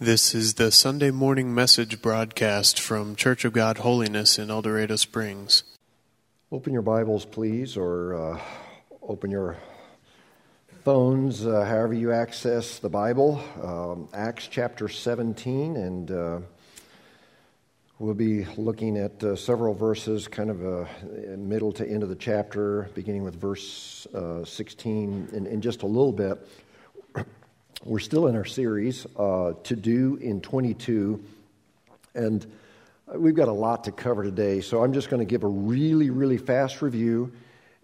This is the Sunday morning message broadcast from Church of God Holiness in El Dorado Springs. Open your Bibles, please, or uh, open your phones, uh, however you access the Bible. Um, Acts chapter 17, and uh, we'll be looking at uh, several verses, kind of a middle to end of the chapter, beginning with verse uh, 16 in, in just a little bit. We're still in our series, uh, To Do in 22, and we've got a lot to cover today, so I'm just going to give a really, really fast review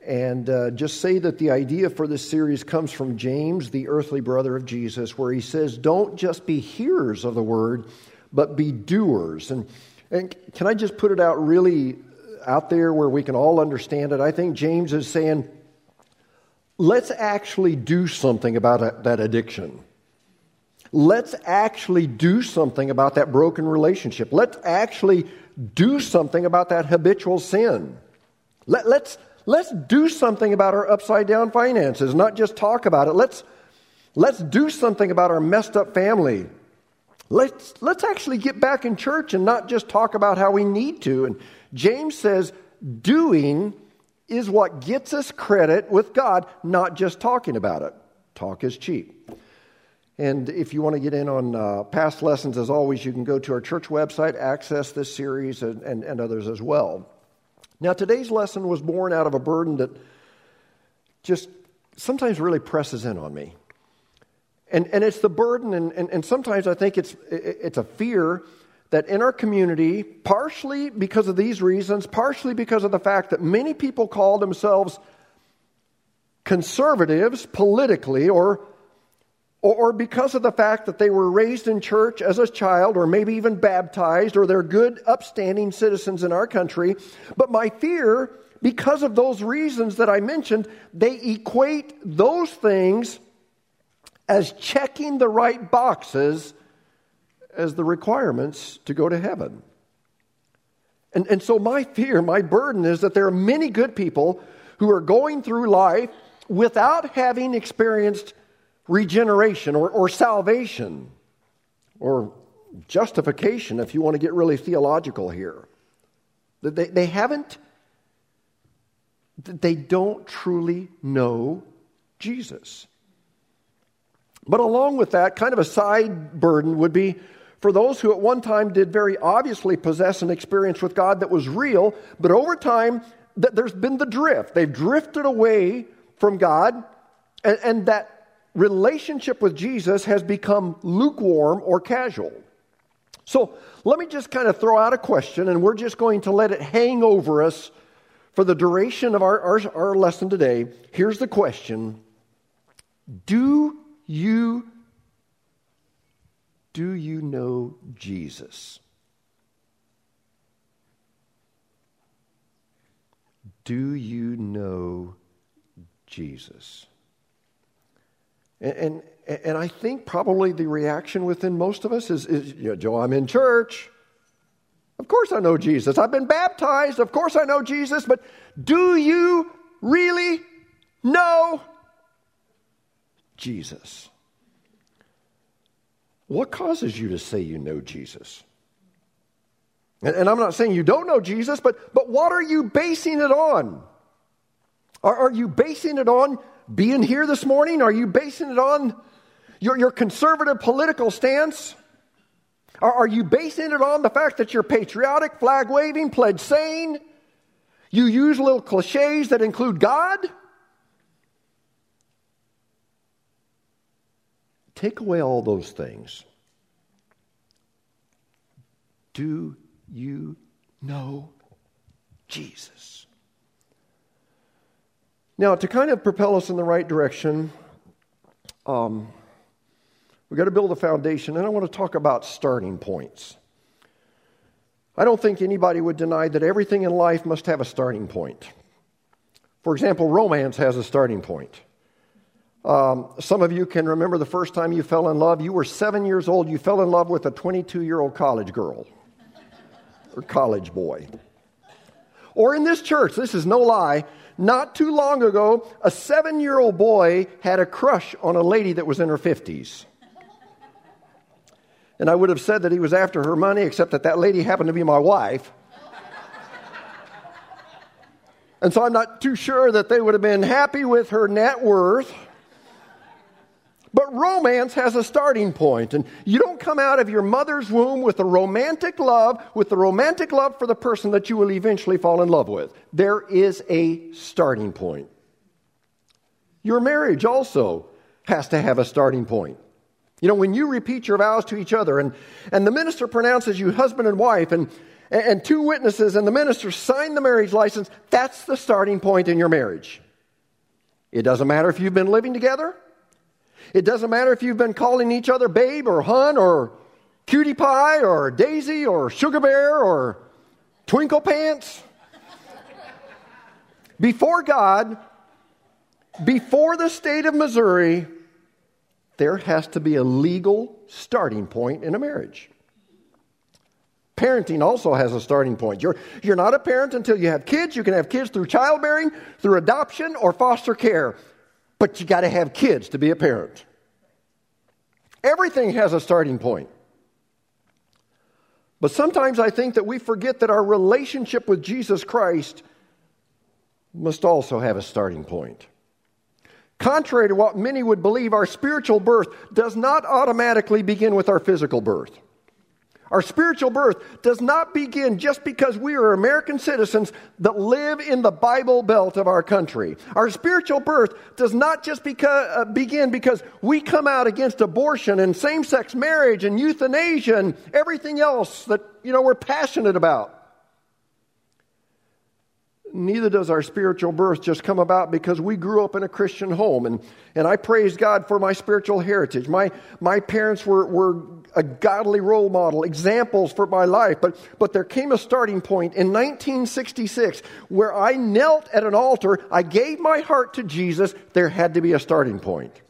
and uh, just say that the idea for this series comes from James, the earthly brother of Jesus, where he says, Don't just be hearers of the word, but be doers. And, and can I just put it out really out there where we can all understand it? I think James is saying, let's actually do something about that addiction. Let's actually do something about that broken relationship. Let's actually do something about that habitual sin. Let, let's, let's do something about our upside down finances, not just talk about it. Let's, let's do something about our messed up family. Let's, let's actually get back in church and not just talk about how we need to. And James says, doing is what gets us credit with God, not just talking about it. Talk is cheap. And if you want to get in on uh, past lessons, as always, you can go to our church website, access this series and, and, and others as well. Now, today's lesson was born out of a burden that just sometimes really presses in on me. And, and it's the burden, and, and, and sometimes I think it's, it's a fear that in our community, partially because of these reasons, partially because of the fact that many people call themselves conservatives politically or, or, because of the fact that they were raised in church as a child or maybe even baptized or they're good, upstanding citizens in our country. But my fear, because of those reasons that I mentioned, they equate those things as checking the right boxes as the requirements to go to heaven. And, and so, my fear, my burden is that there are many good people who are going through life without having experienced regeneration or, or salvation or justification, if you want to get really theological here. That They, they haven't, they don't truly know Jesus. But along with that, kind of a side burden would be for those who at one time did very obviously possess an experience with God that was real, but over time, there's been the drift. They've drifted away from God, and, and that relationship with Jesus has become lukewarm or casual. So let me just kind of throw out a question, and we're just going to let it hang over us for the duration of our, our, our lesson today. Here's the question Do you do you know Jesus? Do you know Jesus? And, and, and, I think probably the reaction within most of us is, is Joe, I'm in church. Of course I know Jesus. I've been baptized. Of course I know Jesus. But do you really know Jesus? What causes you to say you know Jesus? And, and I'm not saying you don't know Jesus, but, but what are you basing it on? Are, are you basing it on being here this morning? Are you basing it on your, your conservative political stance? Are, are you basing it on the fact that you're patriotic, flag waving, pledge saying? You use little cliches that include God? Take away all those things. Do you know Jesus? Now, to kind of propel us in the right direction, um, we've got to build a foundation, and I want to talk about starting points. I don't think anybody would deny that everything in life must have a starting point. For example, romance has a starting point. Um, some of you can remember the first time you fell in love. You were seven years old. You fell in love with a 22 year old college girl or college boy. Or in this church, this is no lie, not too long ago, a seven year old boy had a crush on a lady that was in her 50s. And I would have said that he was after her money, except that that lady happened to be my wife. and so I'm not too sure that they would have been happy with her net worth. But romance has a starting point, and you don't come out of your mother's womb with a romantic love, with the romantic love for the person that you will eventually fall in love with. There is a starting point. Your marriage also has to have a starting point. You know, when you repeat your vows to each other and, and the minister pronounces you husband and wife and, and two witnesses and the minister sign the marriage license, that's the starting point in your marriage. It doesn't matter if you've been living together. It doesn't matter if you've been calling each other babe or hun or cutie pie or daisy or sugar bear or twinkle pants. Before God, before the state of Missouri, there has to be a legal starting point in a marriage. Parenting also has a starting point. You're, you're not a parent until you have kids. You can have kids through childbearing, through adoption, or foster care. But you got to have kids to be a parent. Everything has a starting point. But sometimes I think that we forget that our relationship with Jesus Christ must also have a starting point. Contrary to what many would believe, our spiritual birth does not automatically begin with our physical birth. Our spiritual birth does not begin just because we are American citizens that live in the Bible Belt of our country. Our spiritual birth does not just because, uh, begin because we come out against abortion and same sex marriage and euthanasia and everything else that you know, we're passionate about neither does our spiritual birth just come about because we grew up in a Christian home. And, and I praise God for my spiritual heritage. My, my parents were, were a godly role model, examples for my life. But, but there came a starting point in 1966 where I knelt at an altar, I gave my heart to Jesus. There had to be a starting point.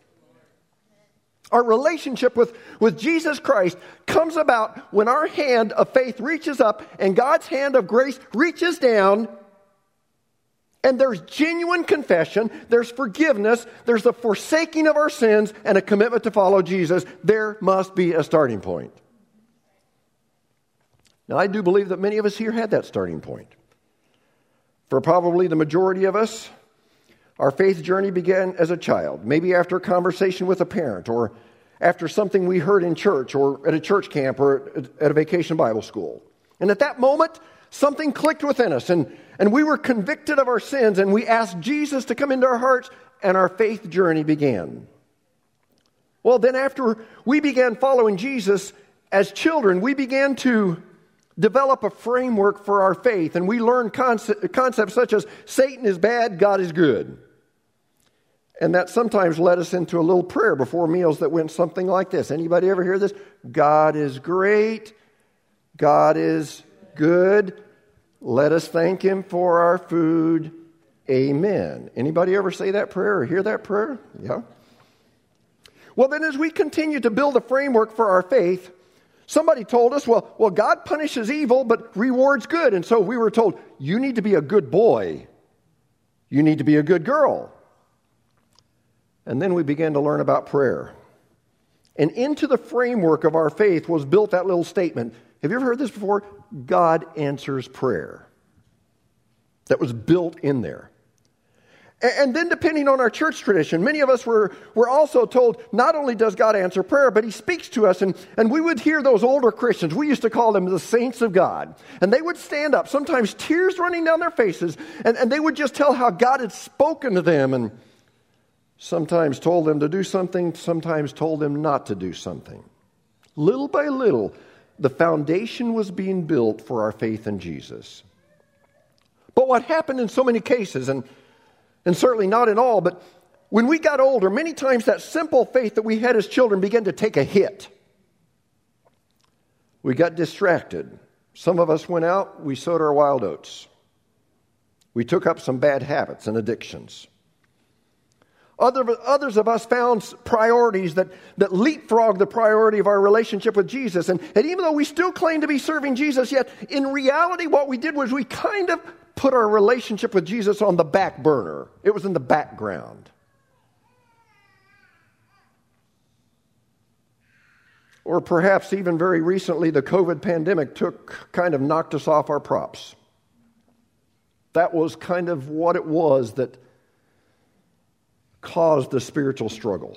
Our relationship with, with Jesus Christ comes about when our hand of faith reaches up and God's hand of grace reaches down and there's genuine confession, there's forgiveness, there's the forsaking of our sins, and a commitment to follow Jesus. There must be a starting point. Now, I do believe that many of us here had that starting point. For probably the majority of us, our faith journey began as a child, maybe after a conversation with a parent, or after something we heard in church, or at a church camp, or at a vacation Bible school. And at that moment, something clicked within us, and and we were convicted of our sins, and we asked Jesus to come into our hearts, and our faith journey began. Well, then, after we began following Jesus as children, we began to develop a framework for our faith, and we learned concept, concepts such as Satan is bad, God is good. And that sometimes led us into a little prayer before meals that went something like this. Anybody ever hear this? God is great. God is good. Let us thank him for our food. Amen. Anybody ever say that prayer or hear that prayer? Yeah. Well, then, as we continue to build a framework for our faith, somebody told us, well, well, God punishes evil but rewards good. And so we were told, you need to be a good boy. You need to be a good girl. And then we began to learn about prayer. And into the framework of our faith was built that little statement have you ever heard this before? God answers prayer. That was built in there. And then, depending on our church tradition, many of us were, were also told not only does God answer prayer, but He speaks to us. And, and we would hear those older Christians, we used to call them the saints of God. And they would stand up, sometimes tears running down their faces, and, and they would just tell how God had spoken to them and sometimes told them to do something, sometimes told them not to do something. Little by little, the foundation was being built for our faith in Jesus. But what happened in so many cases, and, and certainly not in all, but when we got older, many times that simple faith that we had as children began to take a hit. We got distracted. Some of us went out, we sowed our wild oats. We took up some bad habits and addictions. Other, others of us found priorities that, that leapfrog the priority of our relationship with Jesus. And, and even though we still claim to be serving Jesus, yet in reality, what we did was we kind of put our relationship with Jesus on the back burner, it was in the background. Or perhaps even very recently, the COVID pandemic took kind of knocked us off our props. That was kind of what it was that caused the spiritual struggle.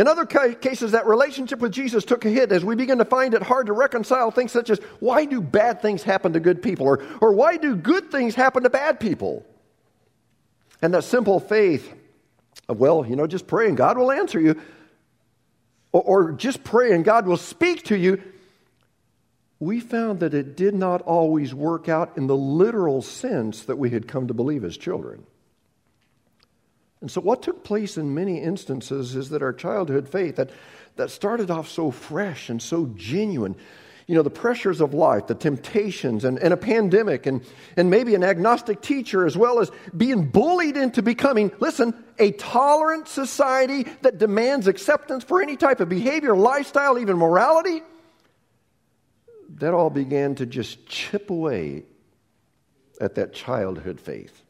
In other cases, that relationship with Jesus took a hit as we begin to find it hard to reconcile things such as why do bad things happen to good people? Or, or why do good things happen to bad people? And that simple faith of, well, you know, just pray and God will answer you, or, or just pray and God will speak to you, we found that it did not always work out in the literal sense that we had come to believe as children. And so, what took place in many instances is that our childhood faith, that, that started off so fresh and so genuine, you know, the pressures of life, the temptations, and, and a pandemic, and, and maybe an agnostic teacher, as well as being bullied into becoming, listen, a tolerant society that demands acceptance for any type of behavior, lifestyle, even morality, that all began to just chip away at that childhood faith.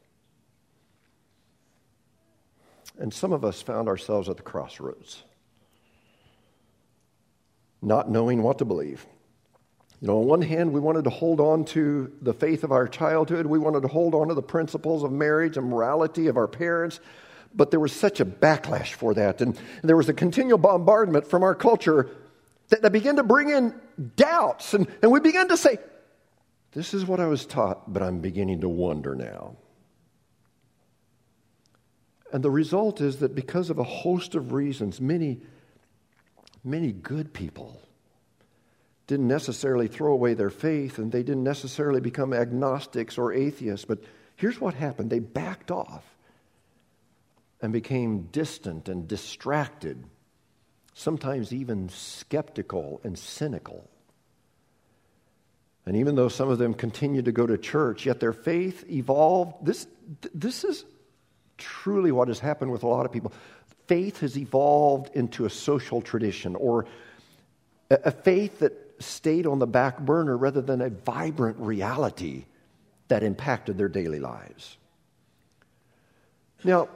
And some of us found ourselves at the crossroads, not knowing what to believe. You know, on one hand, we wanted to hold on to the faith of our childhood. We wanted to hold on to the principles of marriage and morality of our parents. But there was such a backlash for that. And there was a continual bombardment from our culture that, that began to bring in doubts. And, and we began to say, This is what I was taught, but I'm beginning to wonder now. And the result is that because of a host of reasons, many, many good people didn't necessarily throw away their faith and they didn't necessarily become agnostics or atheists, but here's what happened they backed off and became distant and distracted, sometimes even skeptical and cynical. And even though some of them continued to go to church, yet their faith evolved. This, this is truly what has happened with a lot of people. Faith has evolved into a social tradition or a faith that stayed on the back burner rather than a vibrant reality that impacted their daily lives. Now,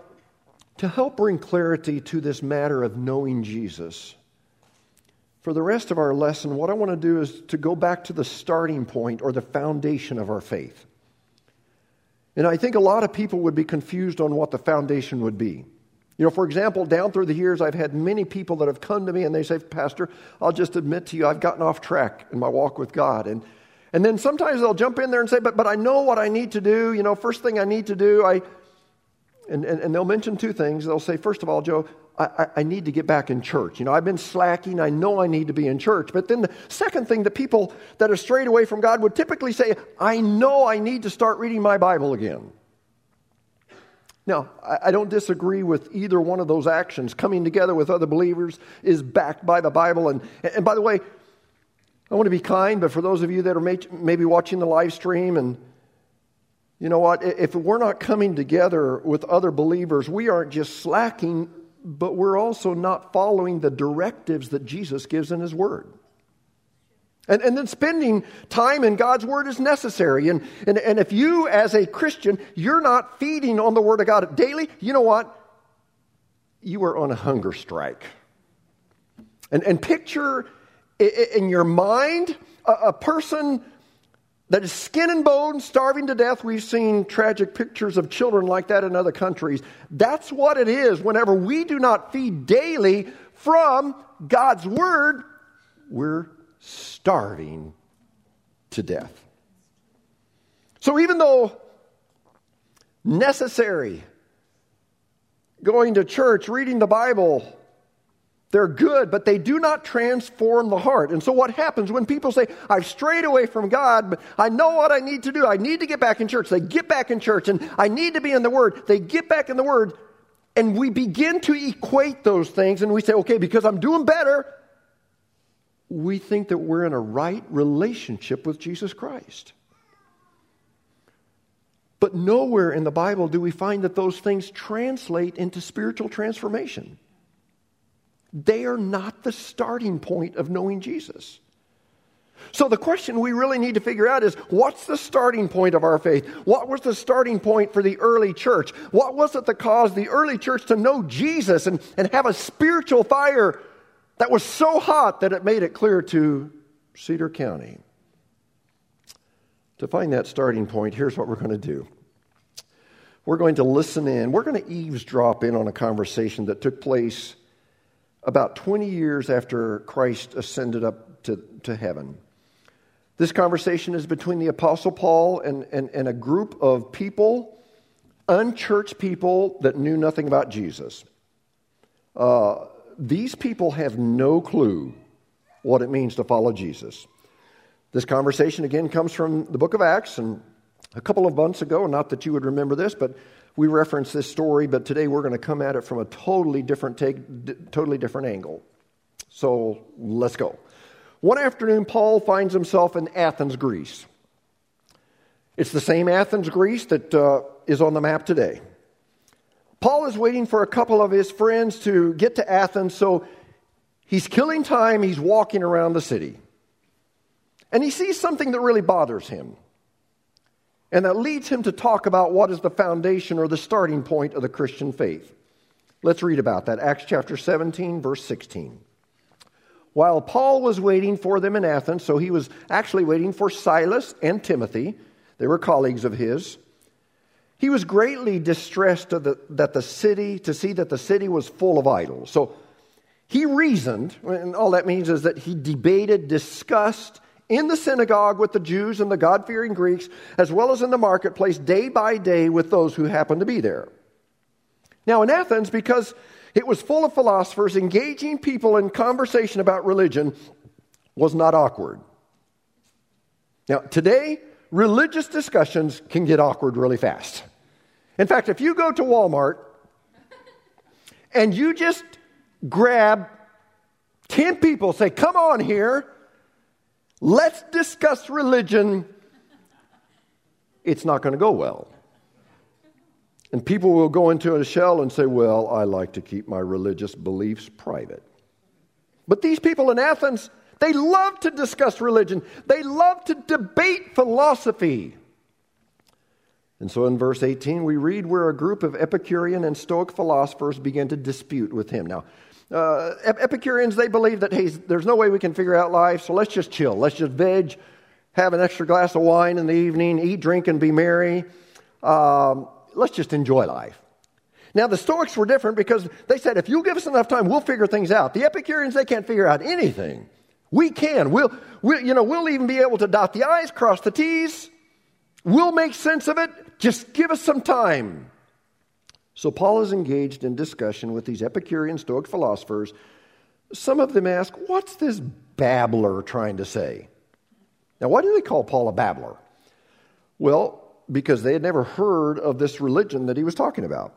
to help bring clarity to this matter of knowing Jesus, for the rest of our lesson, what I want to do is to go back to the starting point or the foundation of our faith. And I think a lot of people would be confused on what the foundation would be. You know, for example, down through the years, I've had many people that have come to me and they say, Pastor, I'll just admit to you, I've gotten off track in my walk with God. And, and then sometimes they'll jump in there and say, but, but I know what I need to do. You know, first thing I need to do, I, and, and, and they'll mention two things. They'll say, first of all, Joe, I, I, need to get back in church. You know, I've been slacking. I know I need to be in church. But then the second thing that people that are strayed away from God would typically say, I know I need to start reading my Bible again. Now, I don't disagree with either one of those actions. Coming together with other believers is backed by the Bible. And, and by the way, I want to be kind, but for those of you that are maybe watching the live stream, and you know what, if we're not coming together with other believers, we aren't just slacking, but we're also not following the directives that Jesus gives in His Word. And, and then spending time in God's Word is necessary. And, and, and if you, as a Christian, you're not feeding on the Word of God daily, you know what? You are on a hunger strike. And, and picture in your mind a, a person that is skin and bone, starving to death. We've seen tragic pictures of children like that in other countries. That's what it is whenever we do not feed daily from God's Word, we're starving to death. So even though necessary, going to church, reading the Bible, they're good, but they do not transform the heart. And so, what happens when people say, I've strayed away from God, but I know what I need to do. I need to get back in church. They get back in church, and I need to be in the Word. They get back in the Word, and we begin to equate those things, and we say, okay, because I'm doing better, we think that we're in a right relationship with Jesus Christ. But nowhere in the Bible do we find that those things translate into spiritual transformation. They are not the starting point of knowing Jesus. So, the question we really need to figure out is what's the starting point of our faith? What was the starting point for the early church? What was it that caused the early church to know Jesus and, and have a spiritual fire that was so hot that it made it clear to Cedar County. To find that starting point, here's what we're going to do. We're going to listen in. We're going to eavesdrop in on a conversation that took place about 20 years after Christ ascended up to, to heaven. This conversation is between the Apostle Paul and, and, and a group of people, unchurched people that knew nothing about Jesus. Uh, these people have no clue what it means to follow Jesus. This conversation again comes from the book of Acts, and a couple of months ago, not that you would remember this, but we reference this story, but today we're going to come at it from a totally different take, d- totally different angle. So let's go. One afternoon, Paul finds himself in Athens, Greece. It's the same Athens, Greece that uh, is on the map today. Paul is waiting for a couple of his friends to get to Athens, so he's killing time, he's walking around the city. And he sees something that really bothers him. And that leads him to talk about what is the foundation or the starting point of the Christian faith. Let's read about that. Acts chapter 17, verse 16. While Paul was waiting for them in Athens, so he was actually waiting for Silas and Timothy, they were colleagues of his. He was greatly distressed the, that the city, to see that the city was full of idols. So he reasoned, and all that means is that he debated, discussed in the synagogue with the Jews and the God fearing Greeks, as well as in the marketplace, day by day with those who happened to be there. Now, in Athens, because it was full of philosophers. Engaging people in conversation about religion was not awkward. Now, today, religious discussions can get awkward really fast. In fact, if you go to Walmart and you just grab 10 people, say, Come on here, let's discuss religion, it's not going to go well. And people will go into a shell and say, Well, I like to keep my religious beliefs private. But these people in Athens, they love to discuss religion, they love to debate philosophy. And so in verse 18, we read where a group of Epicurean and Stoic philosophers began to dispute with him. Now, uh, Epicureans, they believe that, hey, there's no way we can figure out life, so let's just chill. Let's just veg, have an extra glass of wine in the evening, eat, drink, and be merry. Um, let's just enjoy life. Now, the Stoics were different because they said, if you give us enough time, we'll figure things out. The Epicureans, they can't figure out anything. We can. We'll, we'll, you know, we'll even be able to dot the I's, cross the T's. We'll make sense of it. Just give us some time. So, Paul is engaged in discussion with these Epicurean Stoic philosophers. Some of them ask, What's this babbler trying to say? Now, why do they call Paul a babbler? Well, because they had never heard of this religion that he was talking about.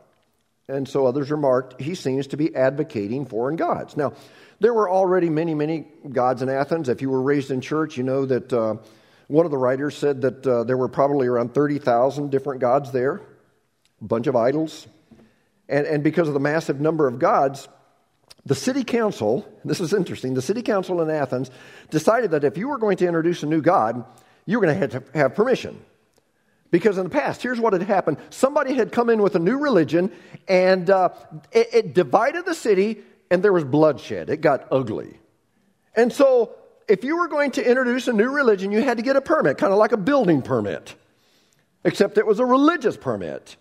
And so others remarked, he seems to be advocating foreign gods. Now, there were already many, many gods in Athens. If you were raised in church, you know that uh, one of the writers said that uh, there were probably around 30,000 different gods there, a bunch of idols. And, and because of the massive number of gods, the city council, this is interesting, the city council in Athens decided that if you were going to introduce a new god, you were going to have to have permission. Because in the past, here's what had happened somebody had come in with a new religion, and uh, it, it divided the city, and there was bloodshed. It got ugly. And so, if you were going to introduce a new religion, you had to get a permit, kind of like a building permit, except it was a religious permit.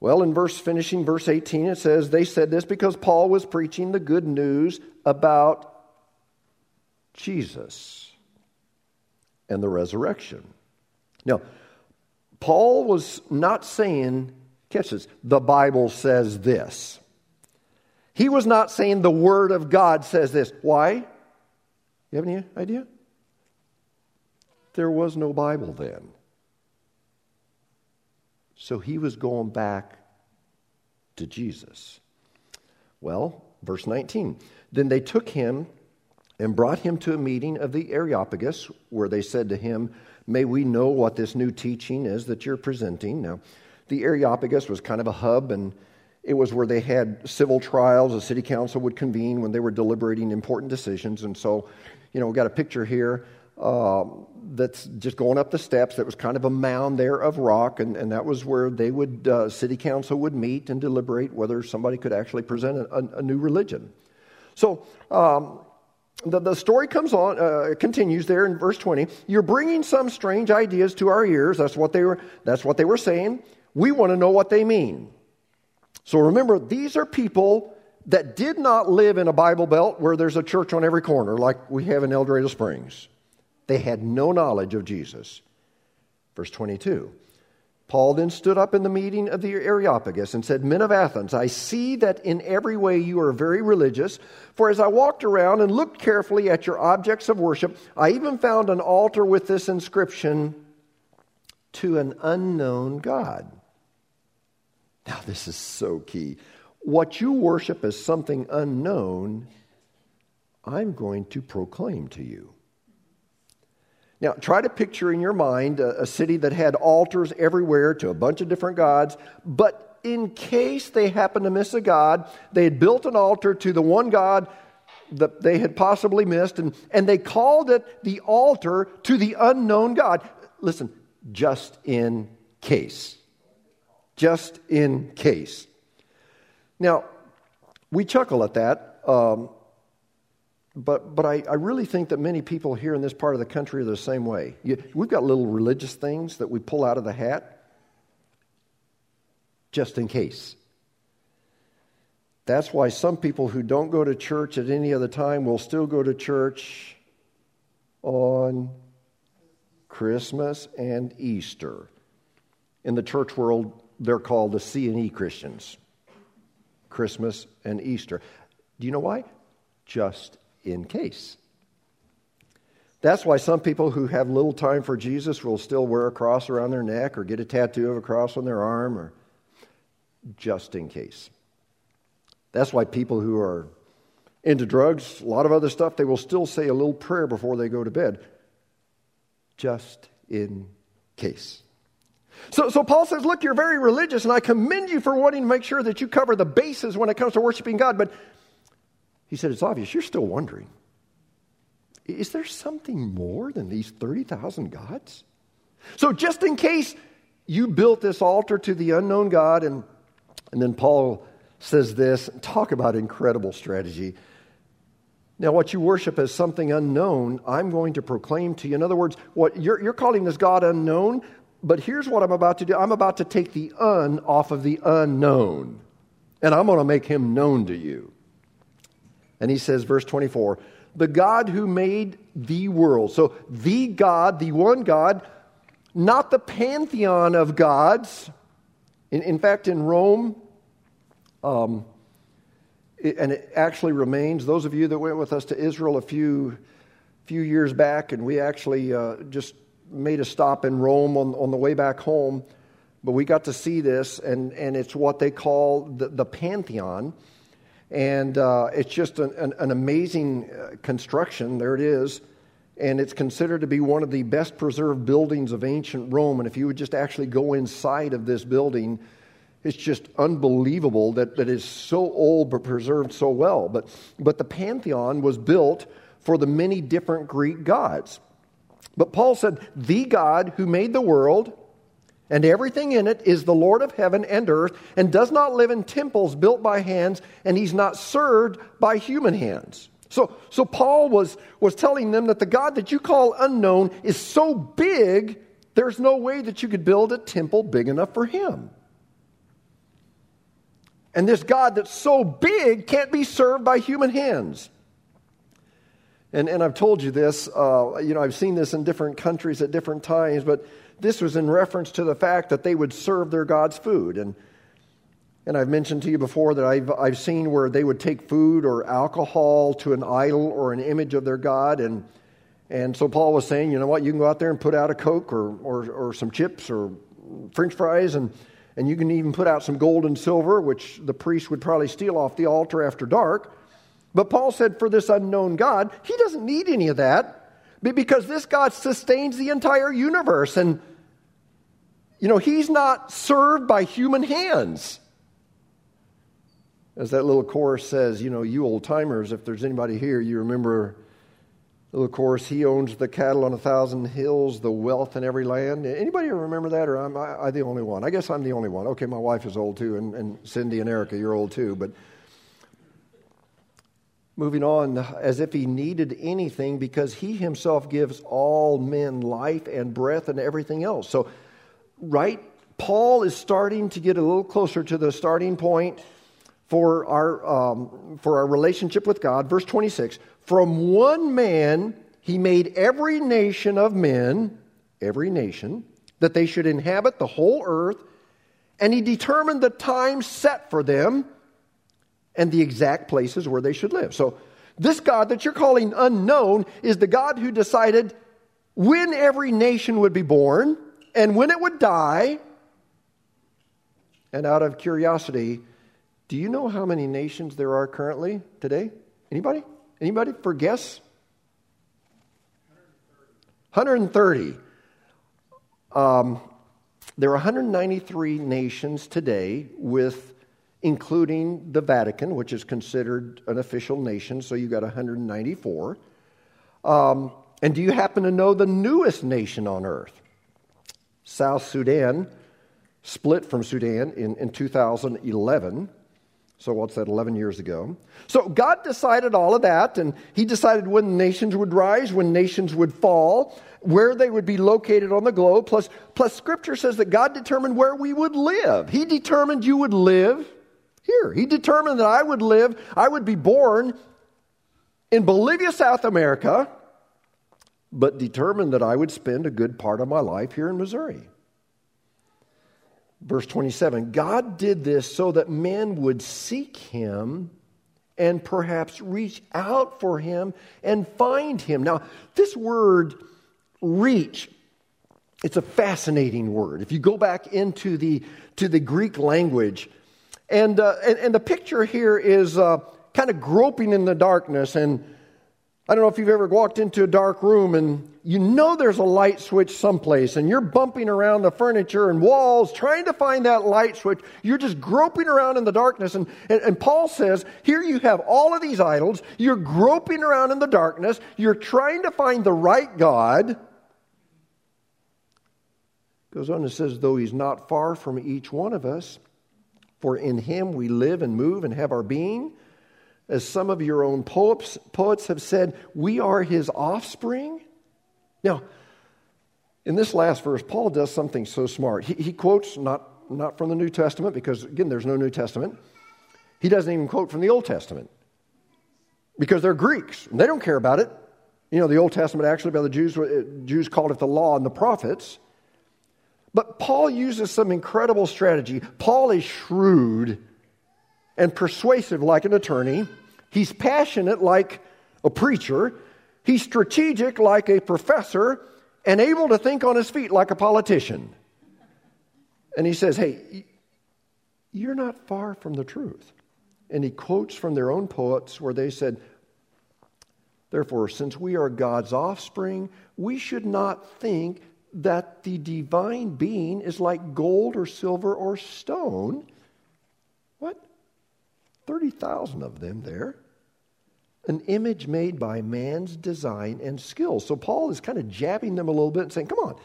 Well, in verse finishing verse 18, it says, They said this because Paul was preaching the good news about Jesus and the resurrection. Now, Paul was not saying, catch this, the Bible says this. He was not saying the Word of God says this. Why? You have any idea? There was no Bible then. So he was going back to Jesus. Well, verse 19. Then they took him and brought him to a meeting of the Areopagus, where they said to him, May we know what this new teaching is that you're presenting. Now, the Areopagus was kind of a hub, and it was where they had civil trials. The city council would convene when they were deliberating important decisions. And so, you know, we got a picture here uh, that's just going up the steps. That was kind of a mound there of rock, and, and that was where they would, uh, city council would meet and deliberate whether somebody could actually present a, a, a new religion. So, um, the, the story comes on, uh, continues there in verse 20. You're bringing some strange ideas to our ears. That's what they were, that's what they were saying. We want to know what they mean. So remember, these are people that did not live in a Bible belt where there's a church on every corner like we have in El Dorado Springs. They had no knowledge of Jesus. Verse 22. Paul then stood up in the meeting of the Areopagus and said, Men of Athens, I see that in every way you are very religious. For as I walked around and looked carefully at your objects of worship, I even found an altar with this inscription to an unknown God. Now, this is so key. What you worship as something unknown, I'm going to proclaim to you. Now, try to picture in your mind a, a, city that had altars everywhere to a bunch of different gods, but in case they happened to miss a god, they had built an altar to the one god that they had possibly missed, and, and they called it the altar to the unknown God. Listen, just in case. Just in case. Now, we chuckle at that. Um, but, but I, I really think that many people here in this part of the country are the same way. You, we've got little religious things that we pull out of the hat just in case. That's why some people who don't go to church at any other time will still go to church on Christmas and Easter. In the church world, they're called the C and E Christians. Christmas and Easter. Do you know why? Just in case. That's why some people who have little time for Jesus will still wear a cross around their neck or get a tattoo of a cross on their arm or just in case. That's why people who are into drugs, a lot of other stuff, they will still say a little prayer before they go to bed. Just in case. So, so Paul says, Look, you're very religious, and I commend you for wanting to make sure that you cover the bases when it comes to worshiping God. But he said, It's obvious you're still wondering. Is there something more than these 30,000 gods? So, just in case you built this altar to the unknown God, and, and then Paul says this talk about incredible strategy. Now, what you worship as something unknown, I'm going to proclaim to you. In other words, what you're, you're calling this God unknown, but here's what I'm about to do I'm about to take the un off of the unknown, and I'm going to make him known to you. And he says, verse 24, the God who made the world. So the God, the one God, not the pantheon of gods. In, in fact, in Rome, um, it, and it actually remains, those of you that went with us to Israel a few, few years back, and we actually uh, just made a stop in Rome on, on the way back home, but we got to see this, and, and it's what they call the, the pantheon. And uh, it's just an, an, an amazing uh, construction. There it is. And it's considered to be one of the best preserved buildings of ancient Rome. And if you would just actually go inside of this building, it's just unbelievable that, that it's so old but preserved so well. But, but the Pantheon was built for the many different Greek gods. But Paul said, The God who made the world and everything in it is the Lord of heaven and earth, and does not live in temples built by hands, and he's not served by human hands. So, so Paul was, was telling them that the God that you call unknown is so big, there's no way that you could build a temple big enough for him. And this God that's so big can't be served by human hands. And, and I've told you this, uh, you know, I've seen this in different countries at different times, but this was in reference to the fact that they would serve their God's food. And, and I've mentioned to you before that I've, I've seen where they would take food or alcohol to an idol or an image of their God. And, and so Paul was saying, you know what, you can go out there and put out a Coke or, or, or some chips or French fries, and, and you can even put out some gold and silver, which the priest would probably steal off the altar after dark. But Paul said, for this unknown God, he doesn't need any of that because this God sustains the entire universe. And, you know, he's not served by human hands. As that little chorus says, you know, you old timers, if there's anybody here, you remember the little chorus, He owns the cattle on a thousand hills, the wealth in every land. Anybody remember that, or am I, I the only one? I guess I'm the only one. Okay, my wife is old too, and, and Cindy and Erica, you're old too. But moving on, as if he needed anything because he himself gives all men life and breath and everything else. So, right, Paul is starting to get a little closer to the starting point for our, um, for our relationship with God. Verse 26 From one man he made every nation of men, every nation, that they should inhabit the whole earth, and he determined the time set for them and the exact places where they should live. So, this God that you're calling unknown is the God who decided when every nation would be born and when it would die. And out of curiosity, do you know how many nations there are currently today? Anybody? Anybody for guess? 130. Um, there are 193 nations today with including the Vatican, which is considered an official nation, so you got 194. Um, and do you happen to know the newest nation on earth? South Sudan split from Sudan in, in 2011. So, what's that, 11 years ago? So, God decided all of that, and He decided when nations would rise, when nations would fall, where they would be located on the globe. Plus, plus Scripture says that God determined where we would live. He determined you would live here. He determined that I would live, I would be born in Bolivia, South America, but determined that I would spend a good part of my life here in Missouri. Verse 27 God did this so that men would seek him and perhaps reach out for him and find him. Now, this word reach, it's a fascinating word. If you go back into the, to the Greek language, and, uh, and, and, the picture here is uh, kind of groping in the darkness. And I don't know if you've ever walked into a dark room and you know there's a light switch someplace and you're bumping around the furniture and walls trying to find that light switch. You're just groping around in the darkness. And, and, and Paul says, here you have all of these idols. You're groping around in the darkness. You're trying to find the right God. Goes on and says, though he's not far from each one of us, for in him we live and move and have our being. As some of your own poets, poets have said, we are his offspring. Now, in this last verse, Paul does something so smart. He, he quotes not, not from the New Testament, because again, there's no New Testament. He doesn't even quote from the Old Testament because they're Greeks and they don't care about it. You know, the Old Testament actually by the Jews, uh, Jews called it the law and the prophets. But Paul uses some incredible strategy. Paul is shrewd and persuasive like an attorney. He's passionate like a preacher. He's strategic like a professor and able to think on his feet like a politician. And he says, Hey, you're not far from the truth. And he quotes from their own poets where they said, Therefore, since we are God's offspring, we should not think that the divine being is like gold or silver or stone. What? 30,000 of them there. An image made by man's design and skill. So Paul is kind of jabbing them a little bit and saying, come on,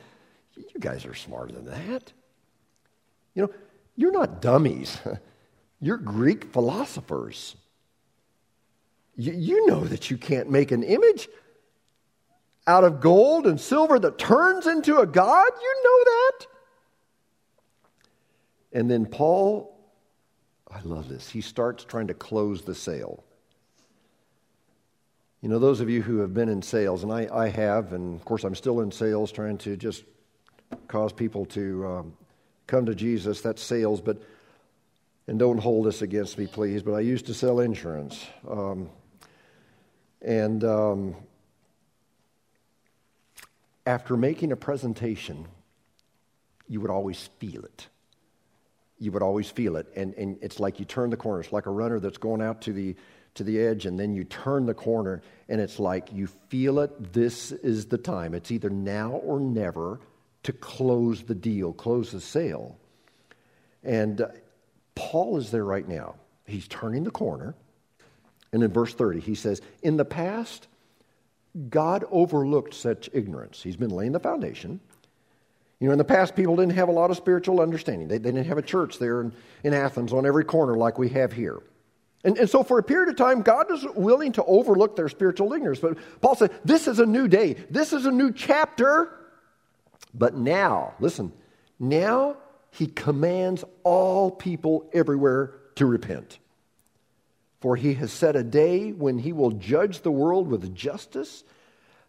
you guys are smarter than that. You know, you're not dummies, you're Greek philosophers. You, you know that you can't make an image out of gold and silver that turns into a God? You know that? And then Paul, I love this, he starts trying to close the sale. You know, those of you who have been in sales, and I, I have, and of course I'm still in sales trying to just cause people to um, come to Jesus, that's sales, but, and don't hold this against me, please, but I used to sell insurance. Um, and um, after making a presentation, you would always feel it. You would always feel it. And, and it's like you turn the corner. It's like a runner that's going out to the, to the edge, and then you turn the corner, and it's like you feel it. This is the time. It's either now or never to close the deal, close the sale. And uh, Paul is there right now. He's turning the corner. And in verse 30, he says, In the past, God overlooked such ignorance. He's been laying the foundation. You know, in the past, people didn't have a lot of spiritual understanding. They, they didn't have a church there in, in Athens on every corner like we have here. And, and so, for a period of time, God is willing to overlook their spiritual ignorance. But Paul said, This is a new day, this is a new chapter. But now, listen, now he commands all people everywhere to repent. For he has set a day when he will judge the world with justice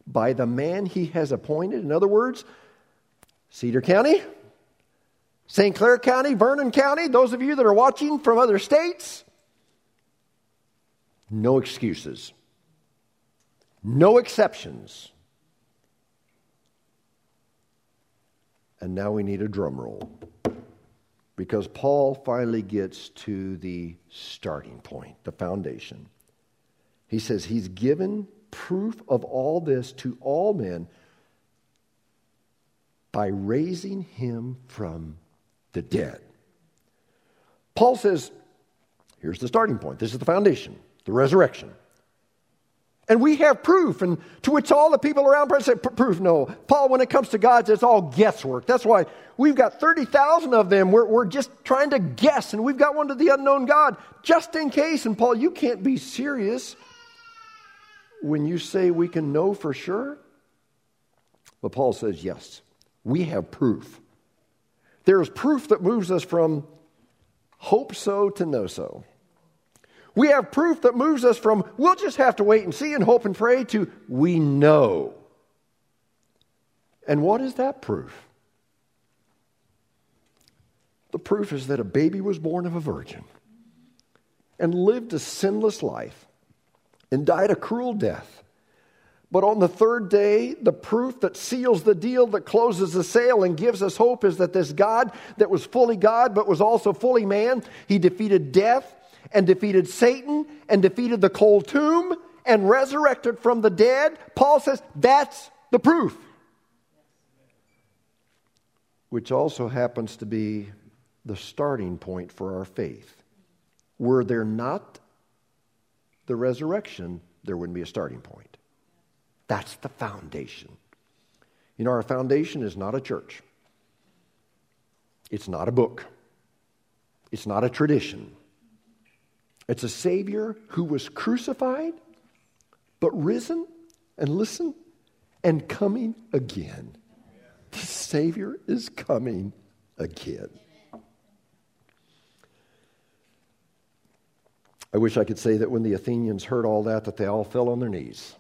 by the man he has appointed. In other words, Cedar County, St. Clair County, Vernon County, those of you that are watching from other states, no excuses, no exceptions. And now we need a drum roll because Paul finally gets to the starting point, the foundation. He says he's given proof of all this to all men by raising him from the dead. Paul says, here's the starting point. This is the foundation, the resurrection. And we have proof, and to which all the people around say, proof, no. Paul, when it comes to God, it's all guesswork. That's why we've got 30,000 of them. We're, we're just trying to guess, and we've got one to the unknown God, just in case. And Paul, you can't be serious when you say we can know for sure. But Paul says, yes, we have proof. There is proof that moves us from hope so to know so. We have proof that moves us from we'll just have to wait and see and hope and pray to we know. And what is that proof? The proof is that a baby was born of a virgin and lived a sinless life and died a cruel death. But on the third day, the proof that seals the deal, that closes the sale, and gives us hope is that this God that was fully God but was also fully man, he defeated death and defeated Satan and defeated the cold tomb and resurrected from the dead, Paul says that's the proof. Which also happens to be the starting point for our faith. Were there not the resurrection, there wouldn't be a starting point. That's the foundation. You know, our foundation is not a church, it's not a book, it's not a tradition. It's a Savior who was crucified, but risen, and listen, and coming again. The Savior is coming again. I wish I could say that when the Athenians heard all that, that they all fell on their knees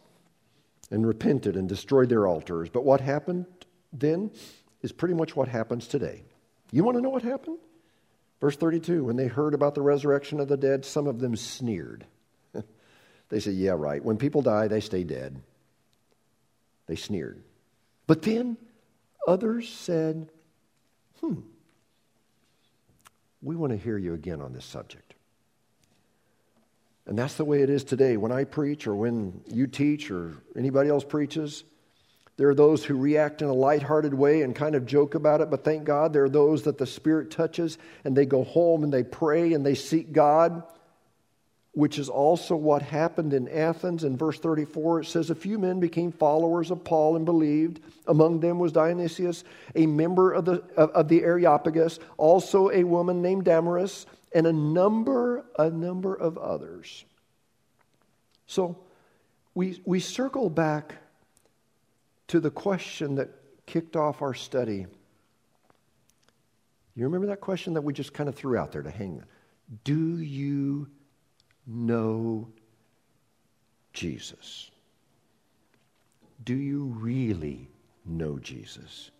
and repented and destroyed their altars. But what happened then is pretty much what happens today. You want to know what happened? Verse 32 When they heard about the resurrection of the dead, some of them sneered. they said, Yeah, right. When people die, they stay dead. They sneered. But then others said, Hmm, we want to hear you again on this subject. And that's the way it is today. When I preach, or when you teach, or anybody else preaches, there are those who react in a lighthearted way and kind of joke about it, but thank God there are those that the Spirit touches and they go home and they pray and they seek God, which is also what happened in Athens. In verse 34, it says, A few men became followers of Paul and believed. Among them was Dionysius, a member of the, of, of the Areopagus, also a woman named Damaris, and a number, a number of others. So we, we circle back to the question that kicked off our study. You remember that question that we just kind of threw out there to hang? Do you know Jesus? Do you really know Jesus?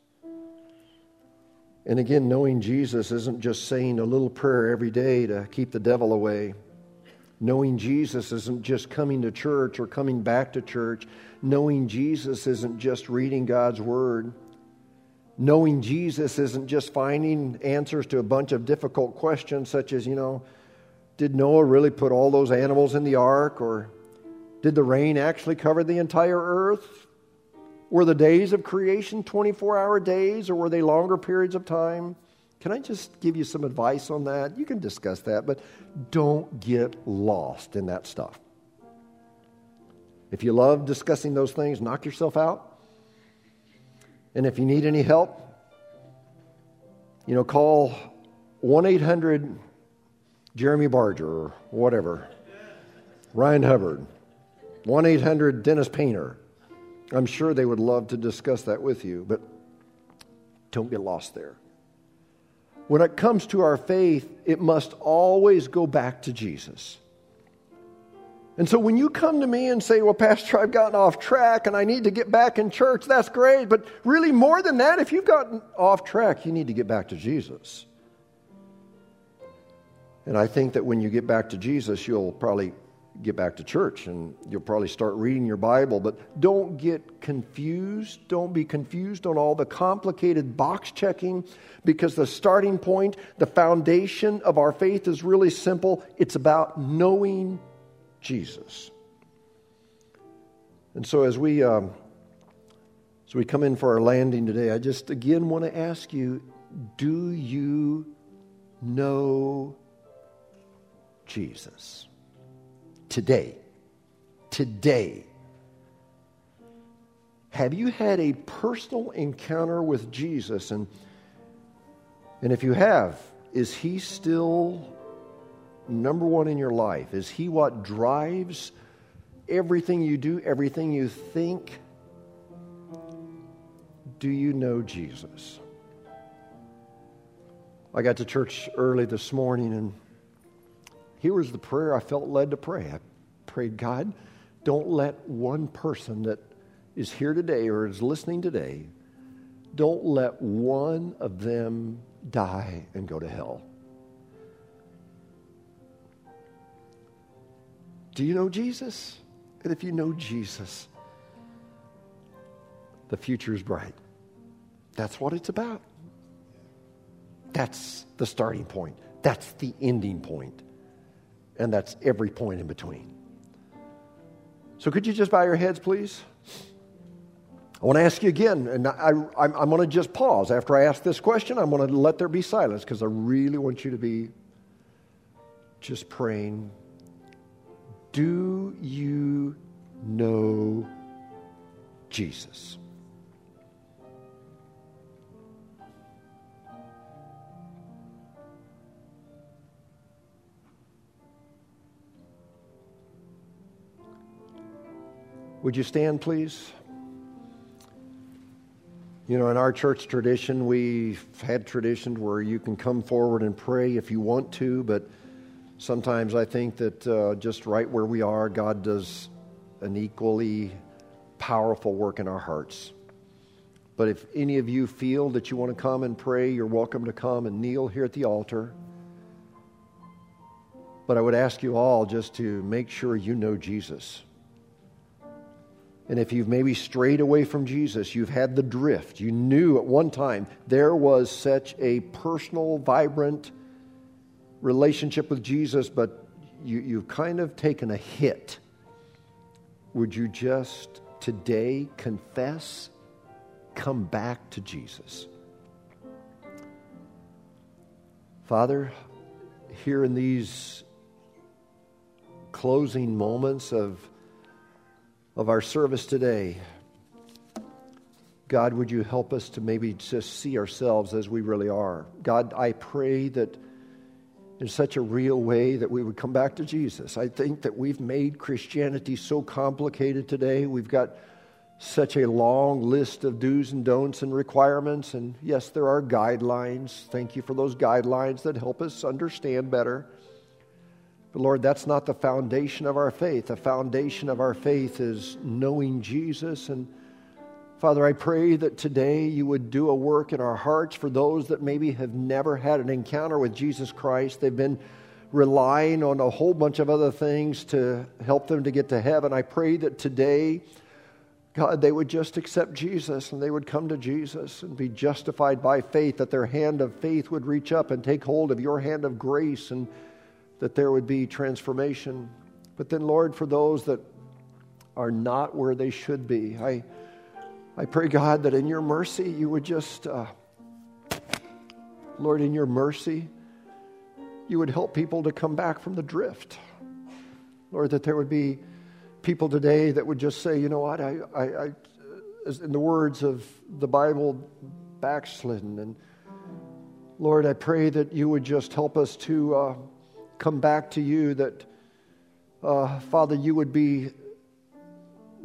And again, knowing Jesus isn't just saying a little prayer every day to keep the devil away. Knowing Jesus isn't just coming to church or coming back to church. Knowing Jesus isn't just reading God's Word. Knowing Jesus isn't just finding answers to a bunch of difficult questions, such as, you know, did Noah really put all those animals in the ark? Or did the rain actually cover the entire earth? Were the days of creation 24 hour days or were they longer periods of time? Can I just give you some advice on that? You can discuss that, but don't get lost in that stuff. If you love discussing those things, knock yourself out. And if you need any help, you know, call 1 800 Jeremy Barger or whatever. Ryan Hubbard, 1 800 Dennis Painter. I'm sure they would love to discuss that with you, but don't get lost there. When it comes to our faith, it must always go back to Jesus. And so when you come to me and say, Well, Pastor, I've gotten off track and I need to get back in church, that's great. But really, more than that, if you've gotten off track, you need to get back to Jesus. And I think that when you get back to Jesus, you'll probably get back to church and you'll probably start reading your Bible. But don't get confused. Don't be confused on all the complicated box checking because the starting point, the foundation of our faith is really simple. It's about knowing Jesus. And so as we, um, as we come in for our landing today, I just again want to ask you do you know Jesus? Today. Today. Have you had a personal encounter with Jesus? And, and if you have, is he still number one in your life? Is He what drives everything you do, everything you think? Do you know Jesus? I got to church early this morning, and here was the prayer I felt led to pray. I prayed, God, don't let one person that is here today or is listening today, don't let one of them die and go to hell. Do you know Jesus? And if you know Jesus, the future is bright. That's what it's about. That's the starting point. That's the ending point. And that's every point in between. So, could you just bow your heads, please? I want to ask you again, and I, am going to just pause. After I ask this question, I'm going to let there be silence because I really want you to be just praying do you know Jesus? Would you stand, please? You know, in our church tradition, we've had traditions where you can come forward and pray if you want to, but Sometimes I think that uh, just right where we are, God does an equally powerful work in our hearts. But if any of you feel that you want to come and pray, you're welcome to come and kneel here at the altar. But I would ask you all just to make sure you know Jesus. And if you've maybe strayed away from Jesus, you've had the drift, you knew at one time there was such a personal, vibrant, relationship with Jesus, but you, you've kind of taken a hit. Would you just today confess? Come back to Jesus. Father, here in these closing moments of, of our service today, God, would you help us to maybe just see ourselves as we really are? God, I pray that in such a real way that we would come back to Jesus. I think that we've made Christianity so complicated today. We've got such a long list of do's and don'ts and requirements. And yes, there are guidelines. Thank you for those guidelines that help us understand better. But Lord, that's not the foundation of our faith. The foundation of our faith is knowing Jesus and Father, I pray that today you would do a work in our hearts for those that maybe have never had an encounter with Jesus Christ. They've been relying on a whole bunch of other things to help them to get to heaven. I pray that today, God, they would just accept Jesus and they would come to Jesus and be justified by faith, that their hand of faith would reach up and take hold of your hand of grace and that there would be transformation. But then, Lord, for those that are not where they should be, I I pray, God, that in your mercy you would just, uh, Lord, in your mercy, you would help people to come back from the drift. Lord, that there would be people today that would just say, you know what, I, I, I in the words of the Bible, backslidden. And Lord, I pray that you would just help us to uh, come back to you, that uh, Father, you would be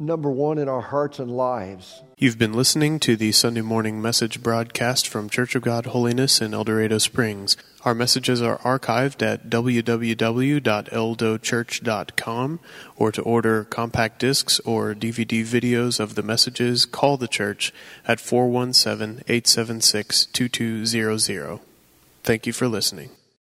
number one in our hearts and lives. You've been listening to the Sunday morning message broadcast from Church of God Holiness in El Dorado Springs. Our messages are archived at www.eldochurch.com, or to order compact discs or DVD videos of the messages, call the church at 417 876 2200. Thank you for listening.